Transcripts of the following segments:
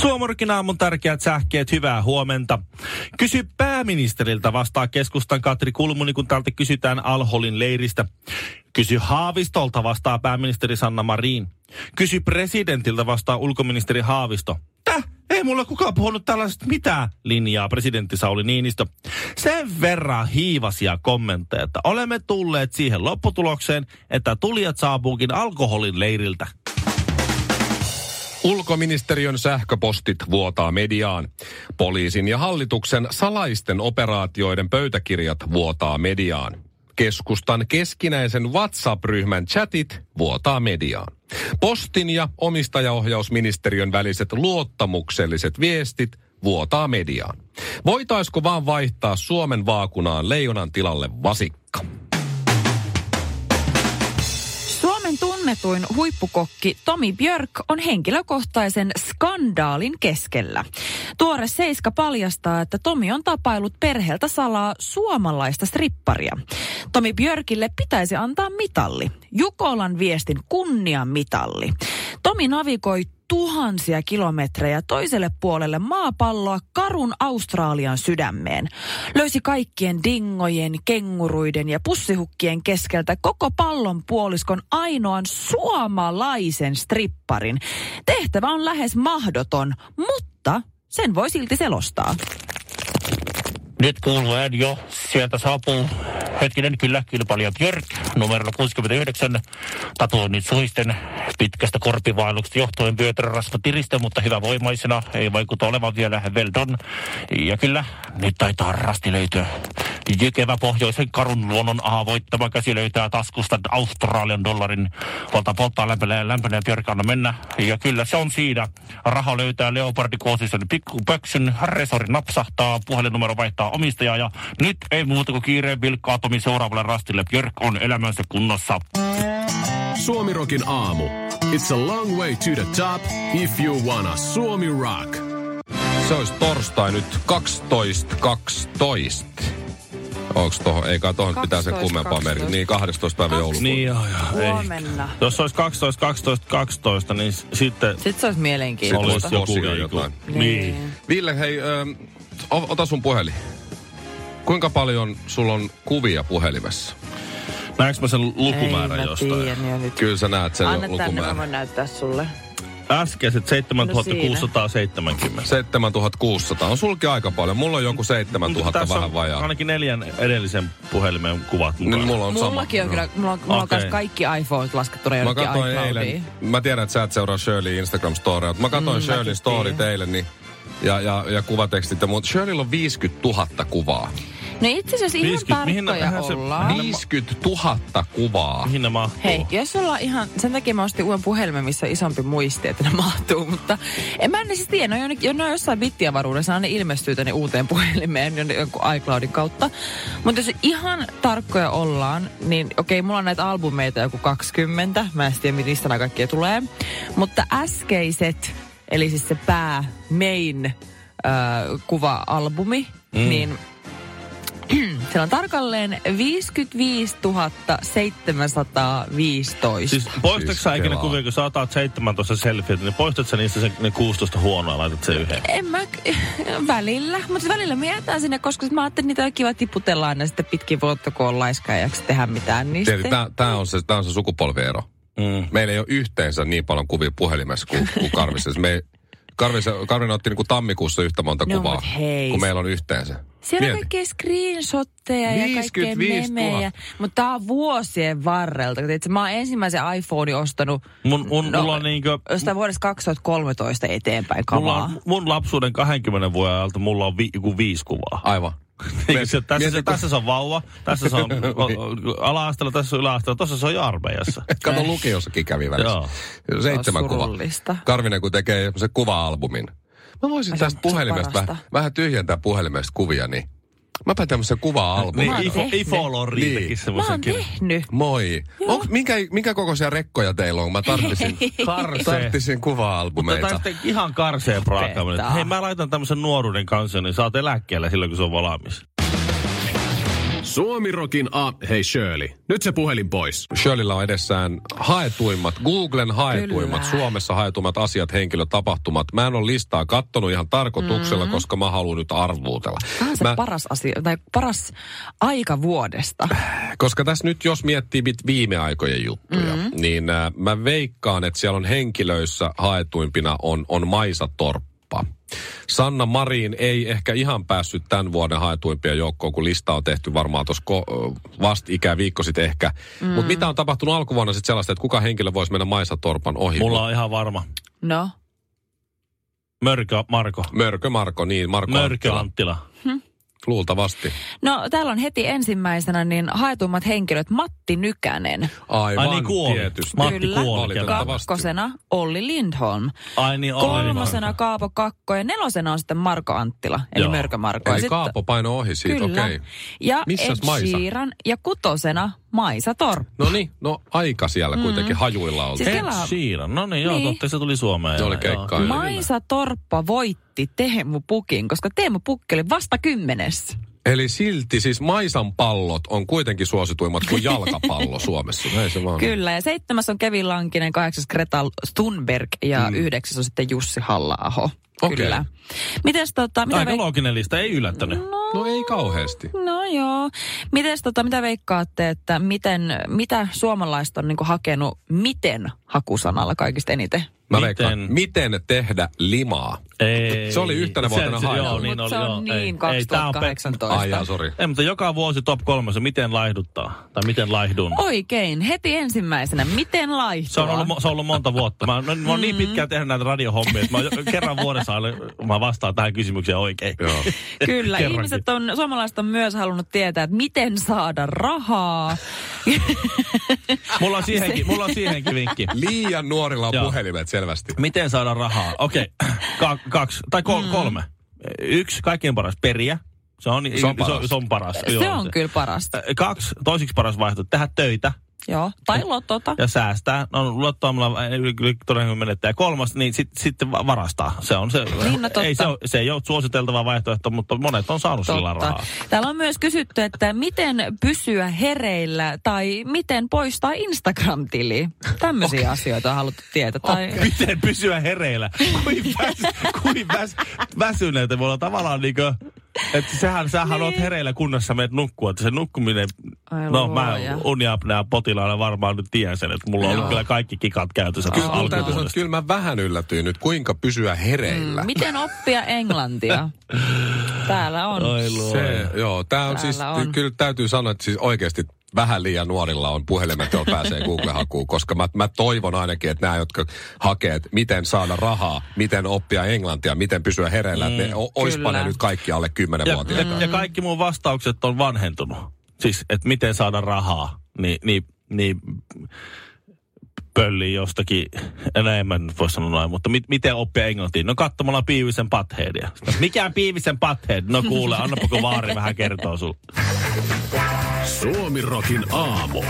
Suomorkin aamun tärkeät sähkeet, hyvää huomenta. Kysy pääministeriltä, vastaa keskustan Katri Kulmuni, kun täältä kysytään Alholin leiristä. Kysy Haavistolta, vastaa pääministeri Sanna Marin. Kysy presidentiltä, vastaa ulkoministeri Haavisto. Täh? Ei mulla kukaan puhunut tällaisesta mitään, linjaa presidentti Sauli Niinistö. Sen verran hiivasia kommentteja, että olemme tulleet siihen lopputulokseen, että tulijat saapuukin alkoholin leiriltä. Ulkoministeriön sähköpostit vuotaa mediaan. Poliisin ja hallituksen salaisten operaatioiden pöytäkirjat vuotaa mediaan. Keskustan keskinäisen WhatsApp-ryhmän chatit vuotaa mediaan. Postin ja omistajaohjausministeriön väliset luottamukselliset viestit vuotaa mediaan. Voitaisko vaan vaihtaa Suomen vaakunaan leijonan tilalle vasikka? Tunnetuin huippukokki Tomi Björk on henkilökohtaisen skandaalin keskellä. Tuore Seiska paljastaa, että Tomi on tapailut perheeltä salaa suomalaista stripparia. Tomi Björkille pitäisi antaa mitalli. Jukolan viestin kunniamitalli. Tomi navigoi tuhansia kilometrejä toiselle puolelle maapalloa karun Australian sydämeen. Löysi kaikkien dingojen, kenguruiden ja pussihukkien keskeltä koko pallon puoliskon ainoan suomalaisen stripparin. Tehtävä on lähes mahdoton, mutta sen voi silti selostaa. Nyt kuuluu ääni jo. Sieltä saapuu hetkinen kyllä kilpailija Björk numero 69. Tatuoinnit suisten pitkästä korpivaelluksesta johtuen vyötärärasva tiristä, mutta hyvä voimaisena. Ei vaikuta olevan vielä well done. Ja kyllä, nyt taitaa rasti löytyä. Jykevä pohjoisen karun luonnon aavoittava käsi löytää taskusta Australian dollarin. Polta polttaa lämpenee, lämpenee Björk anna mennä. Ja kyllä se on siinä. Raha löytää leopardikoosisen pikkupöksyn. Resori napsahtaa. Puhelinnumero vaihtaa omistajaa. Ja nyt ei muuta kuin kiireen vilkkaa Tomi seuraavalle rastille. Björk on elämänsä kunnossa. Suomirokin aamu. It's a long way to the top if you wanna Suomi rock. Se olisi torstai nyt 12.12. Onks tohon, ei kai tohon pitää sen 12, kummempaa merkitä. Niin, 12. päivä joulukuuta. Niin joo, joo. ei. Huomenna. Jos olisi 12, 12, 12, niin s- sitten Sitten se olisi mielenkiintoista. olisi joku jotain. Niin. Ville, hei, ö, ota sun puhelin. Kuinka paljon sulla on kuvia puhelimessa? Näenkö mä sen lukumäärän Ei, mä jostain? tiedän jo nyt. Kyllä sä näet sen Anna tänne, mä lukumäärän. voin näyttää sulle. Äskeiset No 7670. 7600. On sulki aika paljon. Mulla on joku 7000 Tässä vähän on vajaa. ainakin neljän edellisen puhelimen kuvat mukana. Niin mulla on Mullakin sama. on kyllä, mulla on, mulla on okay. kaikki iPhones laskettuna Mä katsoin eilen, mä tiedän, että sä et seuraa Shirley Instagram-storia, mutta mä katsoin Mm, Shirley story tiedän. teille, niin ja, ja, ja kuvatekstit ja muut. Shirleyllä on 50 000 kuvaa. No itse asiassa ihan 50, mihin- tarkkoja mihin se- ollaan. mihin- 50 000 kuvaa. Mihin ne mahtuu? Hei, jos ollaan ihan, sen takia mä ostin uuden puhelimen, missä on isompi muisti, että ne mahtuu, mutta en mä en siis tiedä, ne on, jonnekin, ne on jossain bittiavaruudessa, ne ilmestyy tänne uuteen puhelimeen jonkun iCloudin kautta. Mutta jos ihan tarkkoja ollaan, niin okei, mulla on näitä albumeita joku 20, mä en tiedä, mistä nämä kaikkia tulee. Mutta äskeiset, eli siis se pää, main äh, kuva-albumi, mm. niin siellä on tarkalleen 55 715. Siis poistatko Siis sä ikinä kelaa. kuvia, kun sä otat 17 selfietä, niin poistat sä niistä se, ne 16 huonoa ja laitat sen yhden? En mä, välillä, mutta välillä mietään sinne, koska mä ajattelin, että niitä on kiva tiputella aina sitten pitkin vuotta, kun on laiska ja jaksa tehdä mitään niistä. Tää, on se, tää on se sukupolviero. Mm. Meillä ei ole yhteensä niin paljon kuvia puhelimessa kuin, kuin Karvissa. Me, Karvissa, Karvinen otti niin kuin tammikuussa yhtä monta No, kuvaa, hei. kuin meillä on yhteensä. Siellä on Mieti. kaikkea screenshotteja ja kaikkea 55 000. memejä. Mutta tää on vuosien varrelta. Tiedätkö, mä oon ensimmäisen iPhone ostanut Mun, mun, No, mulla on niinkö... jostain vuodesta 2013 eteenpäin Mulla kamaa. on, mun lapsuuden 20 vuoden ajalta mulla on vi, joku viisi kuvaa. Aivan. Eikö se, tässä, Mieti, se, kun- tässä se on vauva, tässä se on ala-asteella, tässä on yläasteella, tuossa se on jo armeijassa. Kato lukiossakin kävi välissä. Joo. Seitsemän On kuvaa. Karvinen kun tekee se kuva-albumin. Mä voisin on- tästä puhelimesta vähän, parasta. vähän tyhjentää puhelimesta kuvia, niin mäpä tämmöisen kuva-albumin. Niin, oon Ifo, tehnyt. Ifo on Niin. Mä oon tehnyt. Moi. Onks, minkä, minkä kokoisia rekkoja teillä on? Mä tarttisin, tarttisin Mutta kuva-albumeita. tai sitten ihan karseen praakkaaminen. Hei, mä laitan tämmöisen nuoruuden kanssa, niin oot eläkkeellä silloin, kun se on valmis. Suomirokin a... Hei Shirley, nyt se puhelin pois. Shirleyllä on edessään haetuimmat, Googlen haetuimmat, Kyllä. Suomessa haetummat asiat, henkilöt, tapahtumat. Mä en ole listaa kattonut ihan tarkoituksella, mm. koska mä haluan nyt arvuutella. Tämä on se Mä, paras asia, tai paras aika vuodesta. koska tässä nyt, jos miettii mit viime aikojen juttuja, mm. niin äh, mä veikkaan, että siellä on henkilöissä haetuimpina on, on Maisa Torppa. Sanna Marin ei ehkä ihan päässyt tämän vuoden haetuimpien joukkoon, kun lista on tehty varmaan tuossa ko- vastikään viikko sitten ehkä. Mm. Mutta mitä on tapahtunut alkuvuonna sitten sellaista, että kuka henkilö voisi mennä Maisa Torpan ohi? Mulla on ihan varma. No, Mörkö Marko. Mörkö Marko, niin Marko Mörkö Anttila. Anttila. Luultavasti. no täällä on heti ensimmäisenä niin haetummat henkilöt Matti Nykänen. Aivan Ai niin kuoli. tietysti. Matti Kyllä. kuoli. Kakkosena Olli Lindholm. Ai niin. Kolmosena Kaapo Kakko ja nelosena on sitten Marko Anttila, eli Joo. Mörkö Marko. Eli Ja sitten- Kaapo paino ohi siitä, okei. Ja Missäs Ed Maisa? Sheeran ja kutosena Maisa Torppa. No niin, no aika siellä kuitenkin hajuilla oltiin. Siis Ed kelaa- Sheeran. No niin, joo, Niin. totta se tuli Suomeen. Se oli keikkaa. Maisa Torppa voitti Teemu Pukin, koska Teemu Pukki oli vasta kymmenes. Eli silti siis Maisan pallot on kuitenkin suosituimmat kuin jalkapallo Suomessa. Näin se vaan on. Kyllä, ja seitsemäs on Kevin Lankinen, kahdeksas Greta Thunberg ja mm. yhdeksäs on sitten Jussi halla Okei. Kyllä. Mites tota, mitä Aika veik- looginen lista, ei yllättänyt. No ei kauheasti. No joo. Mites tota, mitä veikkaatte, että miten, mitä suomalaiset on niinku hakenut miten hakusanalla kaikista eniten? Mä Miten? veikkaan, miten tehdä limaa? Ei. Se oli yhtenä vuotena haettu. Joo, niin oli, se on joo. niin ei, ei, tää on pe- 2018. Ai jaa, sori. Ei, mutta joka vuosi top kolmessa, miten laihduttaa? Tai miten laihdun? Oikein, heti ensimmäisenä. Miten laihtua? Se on, ollut, mo- se on ollut monta vuotta. Mä, mä, mä oon niin pitkään tehnyt näitä radiohommia, että mä kerran vuodessa aina, mä vastaan tähän kysymykseen oikein. Joo. Kyllä, Kerrankin. ihmiset on, suomalaiset on myös halunnut tietää, että miten saada rahaa. Mulla on siihenkin, mulla on siihenkin vinkki. Liian nuorilla on Joo. puhelimet selvästi. Miten saada rahaa? Okei, Ka- kaksi tai kol- Mm. kolme. Yksi, kaikkein paras, periä. Se on, Se on Se, paras. se on paras. Se joo, on kyllä parasta. Kaksi, toisiksi paras vaihtoehto, tehdä töitä Joo, tai lotota. ja säästää. No lottoamalla todennäköisesti menettää. Kolmas, niin sit, sitten va- varastaa. Se on se, Niin, no totta. ei, se, ole, se ei ole suositeltava vaihtoehto, mutta monet on saanut sillä Totta. rahaa. Täällä on myös kysytty, että miten pysyä hereillä tai miten poistaa Instagram-tili. Tämmöisiä okay. asioita on haluttu tietää. Tai... Miten pysyä hereillä? Kuin, väs, kuin väs, väsyneitä voi olla tavallaan niin kuin, että sähän, sähän oot hereillä kunnossa meet nukkua, että se nukkuminen, Ai no mä uniapnea potilaana varmaan nyt tiedän sen, että mulla on ollut kyllä kaikki kikat käytössä Kyllä, tuossa täytyy sanoa, kyllä mä vähän yllätyin nyt, kuinka pysyä hereillä. Mm, miten oppia englantia? Täällä on. Oi. Se, joo, tää on Täällä siis, on. kyllä täytyy sanoa, että siis oikeasti vähän liian nuorilla on puhelimet, joilla pääsee Google-hakuun, koska mä, mä toivon ainakin, että nämä, jotka hakee, että miten saada rahaa, miten oppia englantia, miten pysyä hereillä, mm, että ne, o, oispa ne nyt kaikki alle Ja, 10-vuotiaita. ja, ja kaikki mun vastaukset on vanhentunut. Siis, että miten saada rahaa, niin, niin, niin pöllii jostakin, no en mä nyt voi sanoa noin, mutta mit, miten oppia englantia? No katsomalla Piivisen Patheadia. Mikä on Piivisen Pathead? No kuule, annapako Vaari vähän kertoo sulle. Suomirokin aamu.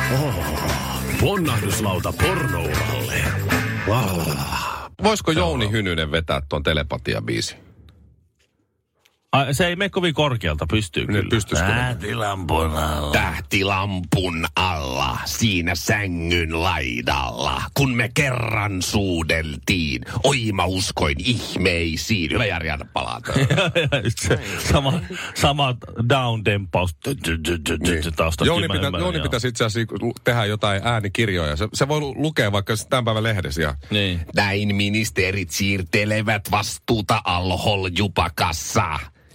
Ponnahduslauta pornouralle. Voisiko Jouni Hynynen vetää tuon telepatia-biisi? Ai, se ei mene kovin korkealta, pystyy Nyt kyllä. pystyisikö? Äätilampun alla. Tähtilampun alla, siinä sängyn laidalla, kun me kerran suudeltiin. Oi mä uskoin ihmeisiin. Hyvä Jari, anna palata. Se sama, sama down-tempaus. Niin. Taustat Jouni, pitä, Jouni pitäisi itse asiassa lu- tehdä jotain äänikirjoja. Se, se voi lu- lukea vaikka tämän päivän lehdessä. Ja Niin. Näin ministerit siirtelevät vastuuta Alhol Jupakassa.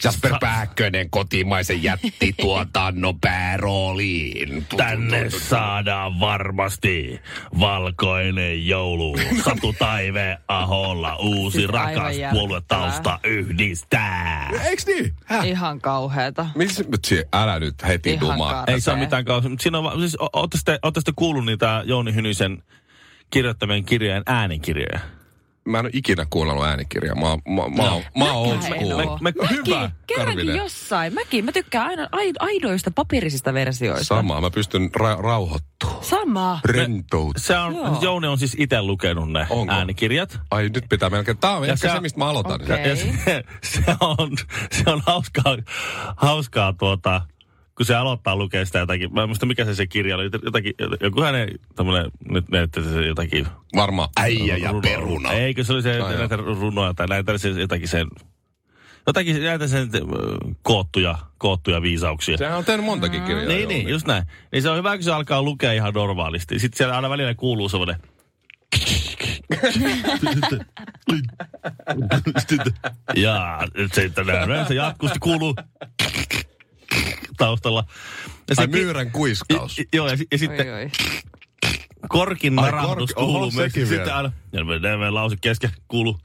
Jasper Pääkkönen kotimaisen jättituotannon päärooliin. Tänne saadaan varmasti valkoinen joulu. Satu Taive Aholla uusi Siis rakas puoluetausta yhdistää. Eiks niin? Häh? Ihan kauheeta. Miss, si- älä nyt heti Ihan dumaa. Ei se ole mitään kauheaa. Mutta Siinä on, siis, ootte ootte sitten kuullut niitä Jouni Hynysen kirjoittamien kirjojen äänikirjoja? Mä en ole ikinä kuunnellut äänikirjaa. Mä, oon- mä, mä, oon- mä oon old Mäkään en school. oo. Me- me- Hyvä, Mäkin, kerrankin jossain. Mäkin, mä tykkään aina ai- aidoista paperisista versioista. Sama, mä pystyn ra- rauhoittumaan. Sama. Rentout. Se on, Joo. Jouni on siis itse lukenut ne Onko? äänikirjat. Ai nyt pitää melkein. Tää on Ja ehkä se- se, mistä mä aloitan. Ja se, se, on, se on hauskaa, hauskaa tuota, kun se aloittaa lukea sitä jotakin, mä en muista mikä se se kirja oli, jotakin, joku hänen tämmönen, nyt näette se jotakin Varmaan. Äijä ja runo- peruna. Eikö se oli se, Ai näitä runoja tai näitä se, jotakin sen, jotakin näitä sen koottuja, koottuja viisauksia. Sehän on tehnyt montakin kirjaa. Niin, niin, just näin. Niin se on hyvä, kun se alkaa lukea ihan normaalisti. Sitten siellä aina välillä kuuluu semmoinen... ja nyt sitten näin. Se jatkuvasti kuuluu taustalla. Ja Ai myyrän kuiskaus. I- Joo, ja, ja sitten Oi, oi. korkin narahdus oho, kuuluu myös. sekin Sitten vielä. aina, ja lause kesken kuuluu.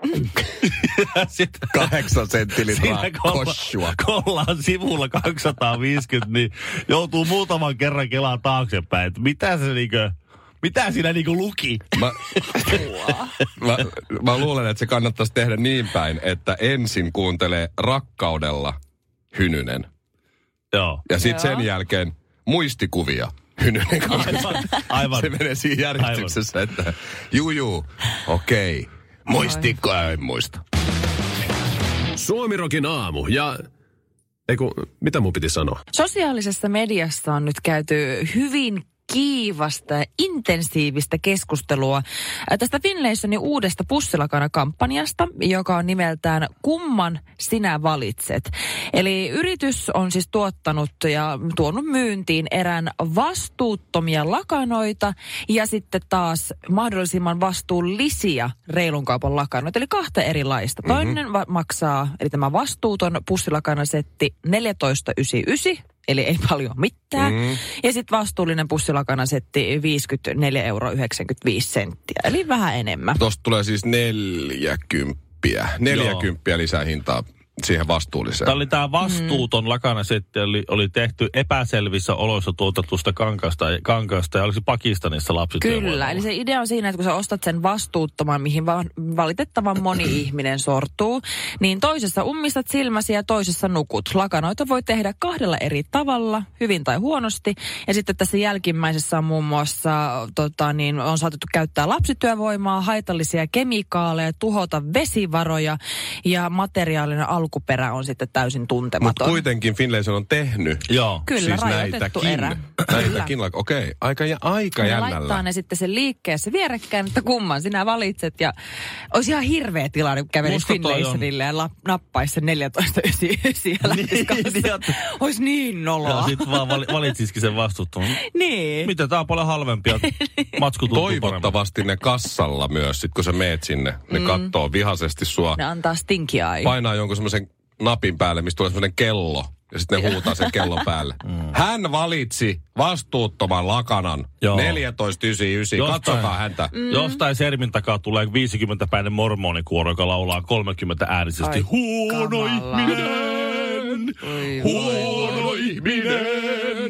sitten Kahdeksan senttilitraa koshua. kun ollaan sivulla 250, niin joutuu muutaman kerran kelaan taaksepäin, että mitä se niinkö, mitä siinä niinku luki? Mä, mä, mä luulen, että se kannattaisi tehdä niin päin, että ensin kuuntelee rakkaudella Hynynen. Joo. Ja sitten sen jälkeen muistikuvia Hynynen kanssa. Aivan, aivan. Se menee siinä järjestyksessä, että juu juu, okei. Muistikko, en muista. Suomirokin aamu ja... Eiku, mitä mun piti sanoa? Sosiaalisessa mediassa on nyt käyty hyvin kiivasta ja intensiivistä keskustelua äh, tästä Finlaysonin uudesta pussilakana-kampanjasta, joka on nimeltään Kumman sinä valitset. Eli yritys on siis tuottanut ja tuonut myyntiin erään vastuuttomia lakanoita ja sitten taas mahdollisimman vastuullisia reilun kaupan lakanoita, eli kahta erilaista. Toinen va- maksaa, eli tämä vastuuton pussilakanasetti 14,99 eli ei paljon mitään. Mm. Ja sitten vastuullinen pussilakanasetti 54,95 euroa senttiä, eli vähän enemmän. Tuosta tulee siis neljäkymppiä. Neljäkymppiä lisää hintaa siihen vastuulliseen. Tämä oli tämä vastuuton mm. lakanasetti, oli, oli tehty epäselvissä oloissa tuotetusta kankaasta, kankaasta ja olisi Pakistanissa lapsityövoimalla. Kyllä, eli se idea on siinä, että kun sä ostat sen vastuuttoman, mihin va- valitettavan moni ihminen sortuu, niin toisessa ummistat silmäsi ja toisessa nukut. Lakanoita voi tehdä kahdella eri tavalla, hyvin tai huonosti. Ja sitten tässä jälkimmäisessä on muun muassa, tota, niin on saatettu käyttää lapsityövoimaa, haitallisia kemikaaleja, tuhota vesivaroja ja materiaalinen alkuperä on sitten täysin Mutta tuntematon. kuitenkin Finlayson on tehnyt Joo. Kyllä, siis näitäkin. erä. Näitäkin, lak- okei. Okay. Aika, jä- aika Ne jännällä. laittaa ne sitten sen liikkeessä vierekkäin, että kumman sinä valitset. Ja olisi ihan hirveä tilanne, kun kävelisi Finlaysonille ja la- nappaisi sen 14 siellä. Niin, niin, olisi niin Ja noloa. sitten vaan vali, valitsisikin sen vastuuttoman. Niin. Mitä, tää on paljon halvempia. Paremmin. Toivottavasti ne kassalla myös, sit kun sä meet sinne, ne mm. kattoo vihaisesti sua. Ne antaa stinky eye. Painaa jonkun semmoisen napin päälle, mistä tulee semmoinen kello. Ja sitten ne huutaa sen kellon päälle. Mm. Hän valitsi vastuuttoman lakanan. Joo. 14,99. Jostain- Katsokaa häntä. Mm. Jostain sermin takaa tulee 50-päinen mormonikuoro, joka laulaa 30 äänisesti. Ai, Huono kamala. ihminen! Huono ihminen!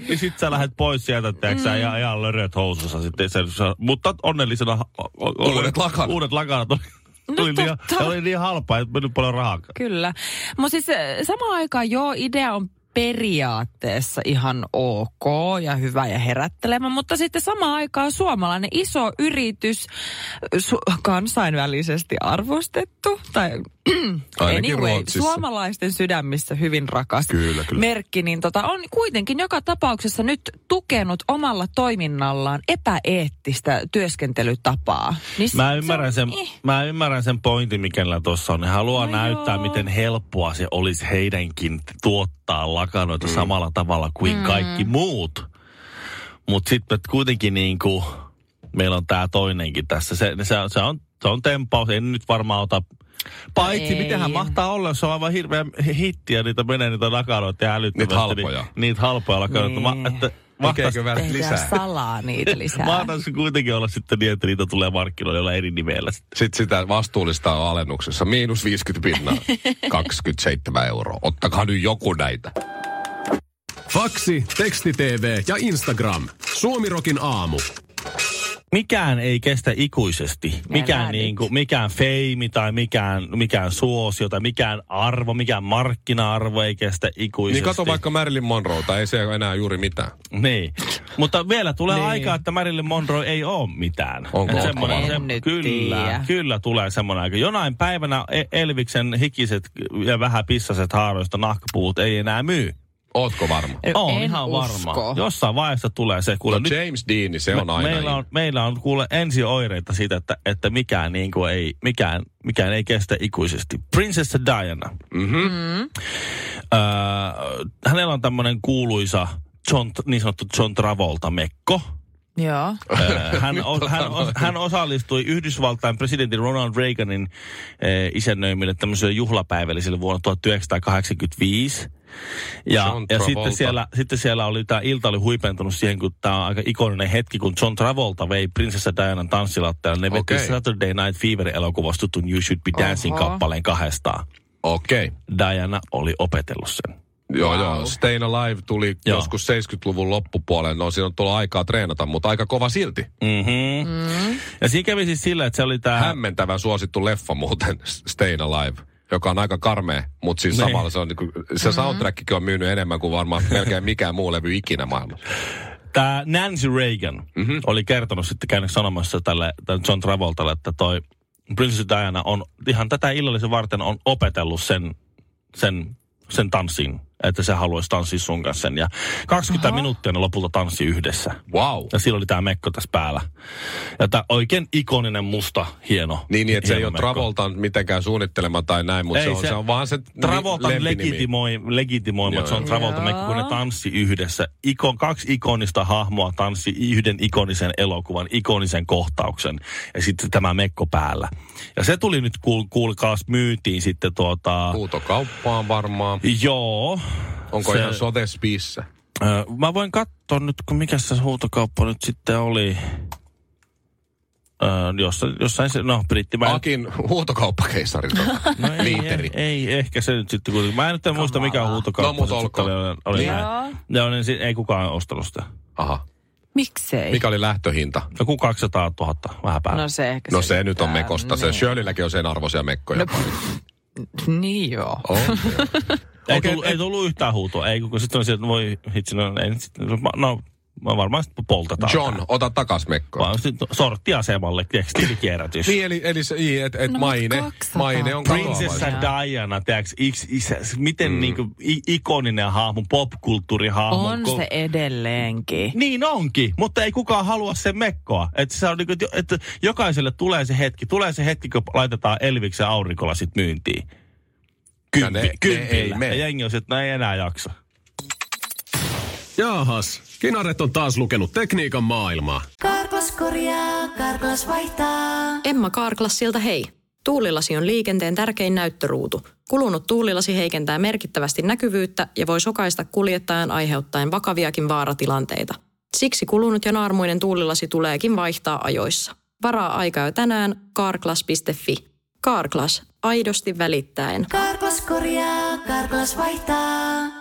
Ja sit sä lähdet pois sieltä, tiedätkö sä, ja ihan löröt housussa sitten. Mutta onnellisena... o- o- Uudet lakanat. Uudet lakanat. No oli, niin, totta. oli niin halpaa, että mennyt paljon rahaa. Kyllä. Mutta siis eh, samaan aikaan joo, idea on periaatteessa ihan ok ja hyvä ja herättelemä, mutta sitten samaan aikaan suomalainen iso yritys, su- kansainvälisesti arvostettu, tai Ainakin anyway, Ruotsissa. suomalaisten sydämissä hyvin rakas Kyllä, kyllä. merkki, niin tota, on kuitenkin joka tapauksessa nyt tukenut omalla toiminnallaan epäeettistä työskentelytapaa. Niin Mä se ymmärrän, on- sen, eh. mä ymmärrän sen pointin, mikä tuossa on. Ne haluaa No näyttää, joo. miten helppoa se olisi heidänkin tuottaa lakanoita mm. samalla tavalla kuin mm. kaikki muut. Mutta sitten kuitenkin niin kuin, meillä on tämä toinenkin tässä. Se, se, se, on, se on tempaus, ei nyt varmaan ota... Paitsi, Ei. mitähän mahtaa olla, jos on aivan hirveä hitti ja niitä menee niitä lakanoita ja älyttömästi. Niitä halpoja. Niin, niitä halpoja lakanoita. Niin. Että Tehdään lisää? salaa niitä lisää. Mahtaisi kuitenkin olla sitten niin, että niitä tulee markkinoille jollain eri nimellä sitten. Sitten sitä vastuullista on alennuksessa. Miinus 50 pinnaa. 27 euroa. Ottakaa nyt joku näitä. Faksi, teksti TV ja Instagram. Suomirokin aamu. Mikään ei kestä ikuisesti. Mikään, niin kuin, mikään feimi tai mikään, mikään suosio tai mikään arvo, mikään markkina-arvo ei kestä ikuisesti. Niin kato vaikka Marilyn Monroeta, ei se ole enää juuri mitään. Niin. Mutta vielä tulee Niin. aika, että Marilyn Monroe ei ole mitään. Onko? Semmoinen, En nyt kyllä, kyllä tulee semmoinen aika. Jonain päivänä E- Elviksen hikiset ja vähän pissaset haaroista nahkapuut ei enää myy. Ootko varma? On en ihan usko. varma. Jossain vaiheessa tulee se. Kuule, No nyt James Dean, niin se on me- aina. meillä, on, meillä on kuule ensioireita siitä, että, että mikään, niin kuin ei, mikään, mikään ei kestä ikuisesti. Princess Diana. Mm-hmm. Öö, hänellä on tämmöinen kuuluisa John, niin sanottu John Travolta-mekko. Joo. Öö, hän, o, hän, o, hän osallistui Yhdysvaltain presidentin Ronald Reaganin eh, isännöimille tämmöiselle juhlapäivälliselle vuonna 1985. Ja, John ja Travolta. sitten siellä, sitten siellä oli, tämä ilta oli huipentunut siihen, kun tämä on aika ikoninen hetki, kun John Travolta vei prinsessa Dianan tanssilattialle. Ne veti Okei. Saturday Night Fever-elokuvasta tutun You Should Be Dancing Oho. kappaleen kahdestaan. Okei. Okay. Diana oli opetellut sen. Joo, joo. Stayin' Alive tuli Joo. joskus 70-luvun loppupuolelle. No siinä on tullut aikaa treenata, mutta aika kova silti. Mm-hmm. Mm. Ja siinä kävi siis sillä, että se oli tämä... Hämmentävän suosittu leffa muuten, Stayin' Alive joka on aika karmea, mutta siis Niin. samalla se on niinku, se soundtrackikin on myynyt enemmän kuin varmaan melkein mikään muu levy ikinä maailmassa. Tämä Nancy Reagan mm-hmm. oli kertonut sitten käynyt sanomassa tälle, tälle John Travoltalle, että toi Princess Diana on ihan tätä illallisen varten on opetellut sen, sen, sen tanssin, että se haluaisi tanssia sun kanssa sen. Ja 20 Aha. minuuttia ne lopulta tanssi yhdessä. Wow. Ja silloin oli tämä mekko tässä päällä. Ja tämä oikein ikoninen musta, hieno. Niin, niin että se ei ole mekko. Travoltan mitenkään suunnittelema tai näin, mutta Ei, se on, se- se on vaan se Travoltan legitimoi, legitimoima Joo, John joo. Travolta mekko, kun ne tanssi yhdessä. Iko, kaksi ikonista hahmoa tanssi yhden ikonisen elokuvan, ikonisen kohtauksen. Ja sitten tämä mekko päällä. Ja se tuli nyt, kuul, kuulkaas, myytiin sitten tuota... Huutokauppaan varmaan. Joo. Onko se- ihan sotespiissä? Mä voin katsoa nyt, kun mikä se huutokauppa nyt sitten oli. Ö, jossain, jossain se, no brittimäinen. Akin huutokauppakeisari. No ei, Liiteri. ei, ei, ehkä se nyt sitten, kun mä en nyt en muista mikä huutokauppa No, mut se sitten olkoon. oli, oli Joo. näin. Joo, niin ei kukaan ostanut sitä. Aha. Miksei? Mikä oli lähtöhinta? Joku 200 000, vähän päällä. No se ehkä No se nyt on mekosta. Se niin. Shirleylläkin on sen arvoisia mekkoja. No, niin joo. On. ei, tullut, ei tullut yhtään huutoa. Ei, kun sitten on sieltä, että voi hitsi, no, ei, sitten, no, mä varmaan sitten poltetaan. John, tää. ota takas mekkoa. Vaan sitten sorttiasemalle tekstilkierrätys. Niin, eli, eli se, niin, et, et No, maine, 200 maine on Prinsessa katoavainen. Diana, tiedätkö, iks, isä, miten mm. niinku, ikoninen hahmo, popkulttuurihahmo. On ko- se edelleenkin. Niin onkin, mutta ei kukaan halua sen mekkoa. Että se on niinku, että- että jokaiselle tulee se hetki, tulee se hetki, kun laitetaan Elviksen aurinkolasit myyntiin. Ja Kympi, ne- ne kympillä. ei mene. ja jengi on että ei enää jaksa. Jaahas, Kinaret on taas lukenut tekniikan maailmaa. Karklas korjaa, Karklas vaihtaa. Emma Karklassilta hei. Tuulilasi on liikenteen tärkein näyttöruutu. Kulunut tuulilasi heikentää merkittävästi näkyvyyttä ja voi sokaista kuljettajan aiheuttaen vakaviakin vaaratilanteita. Siksi kulunut ja naarmuinen tuulilasi tuleekin vaihtaa ajoissa. Varaa aikaa jo tänään karklas.fi. Karklas, aidosti välittäen. Karklas korjaa, Karklas vaihtaa.